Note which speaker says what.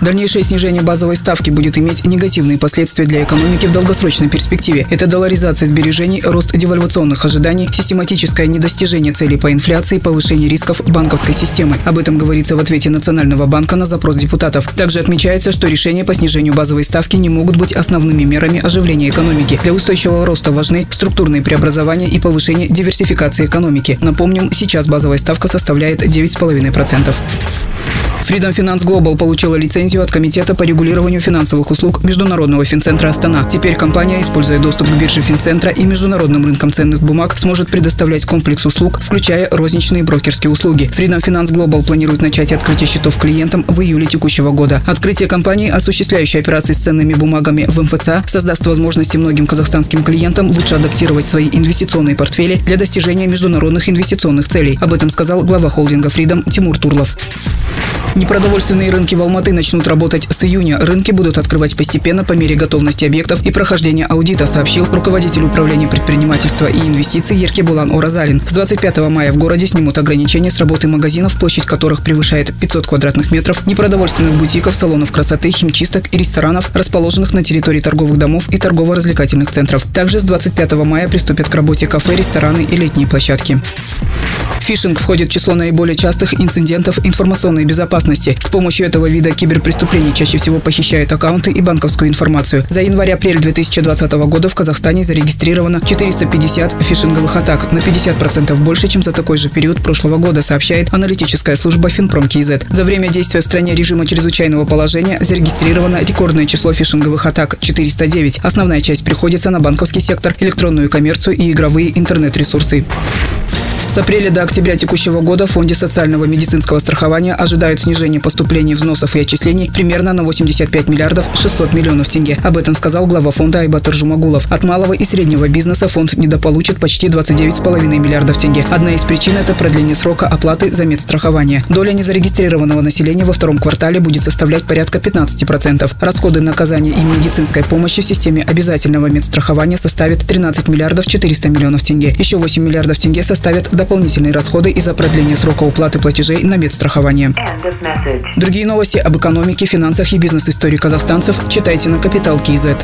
Speaker 1: Дальнейшее снижение базовой ставки будет иметь негативные последствия для экономики в долгосрочной перспективе. Это долларизация сбережений, рост девальвационных ожиданий, систематическое недостижение целей по инфляции, повышение рисков банковской системы. Об этом говорится в ответе Национального банка на запрос депутатов. Также отмечается, что решения по снижению базовой ставки не могут быть основными мерами оживления экономики. Для устойчивого роста важны структурные преобразования и повышение диверсификации экономики. Напомним, сейчас базовая ставка составляет 9,5%. Freedom Finance Global получила лицензию от Комитета по регулированию финансовых услуг Международного финцентра Астана. Теперь компания, используя доступ к бирже Финцентра и международным рынкам ценных бумаг, сможет предоставлять комплекс услуг, включая розничные брокерские услуги. Freedom Finance Global планирует начать открытие счетов клиентам в июле текущего года. Открытие компании, осуществляющей операции с ценными бумагами в МФЦ, создаст возможности многим казахстанским клиентам лучше адаптировать свои инвестиционные портфели для достижения международных инвестиционных целей. Об этом сказал глава холдинга Freedom Тимур Турлов. Непродовольственные рынки в Алматы начнут работать с июня. Рынки будут открывать постепенно по мере готовности объектов и прохождения аудита, сообщил руководитель управления предпринимательства и инвестиций Еркебулан Оразалин. С 25 мая в городе снимут ограничения с работы магазинов, площадь которых превышает 500 квадратных метров, непродовольственных бутиков, салонов красоты, химчисток и ресторанов, расположенных на территории торговых домов и торгово-развлекательных центров. Также с 25 мая приступят к работе кафе, рестораны и летние площадки. Фишинг входит в число наиболее частых инцидентов информационной безопасности. С помощью этого вида киберпреступлений чаще всего похищают аккаунты и банковскую информацию. За январь-апрель 2020 года в Казахстане зарегистрировано 450 фишинговых атак, на 50% больше, чем за такой же период прошлого года, сообщает аналитическая служба Финпром КИЗ. За время действия в стране режима чрезвычайного положения зарегистрировано рекордное число фишинговых атак – 409. Основная часть приходится на банковский сектор, электронную коммерцию и игровые интернет-ресурсы. С апреля до октября текущего года в Фонде социального медицинского страхования ожидают снижения поступлений взносов и отчислений примерно на 85 миллиардов 600 миллионов тенге. Об этом сказал глава фонда Айбатыр Жумагулов. От малого и среднего бизнеса фонд недополучит почти 29,5 миллиардов тенге. Одна из причин – это продление срока оплаты за медстрахование. Доля незарегистрированного населения во втором квартале будет составлять порядка 15%. Расходы на оказание медицинской помощи в системе обязательного медстрахования составят 13 миллиардов 400 миллионов тенге. Еще 8 миллиардов тенге составят дополнительные расходы из-за продления срока уплаты платежей на медстрахование. Другие новости об экономике, финансах и бизнес-истории казахстанцев читайте на Капитал Киезет.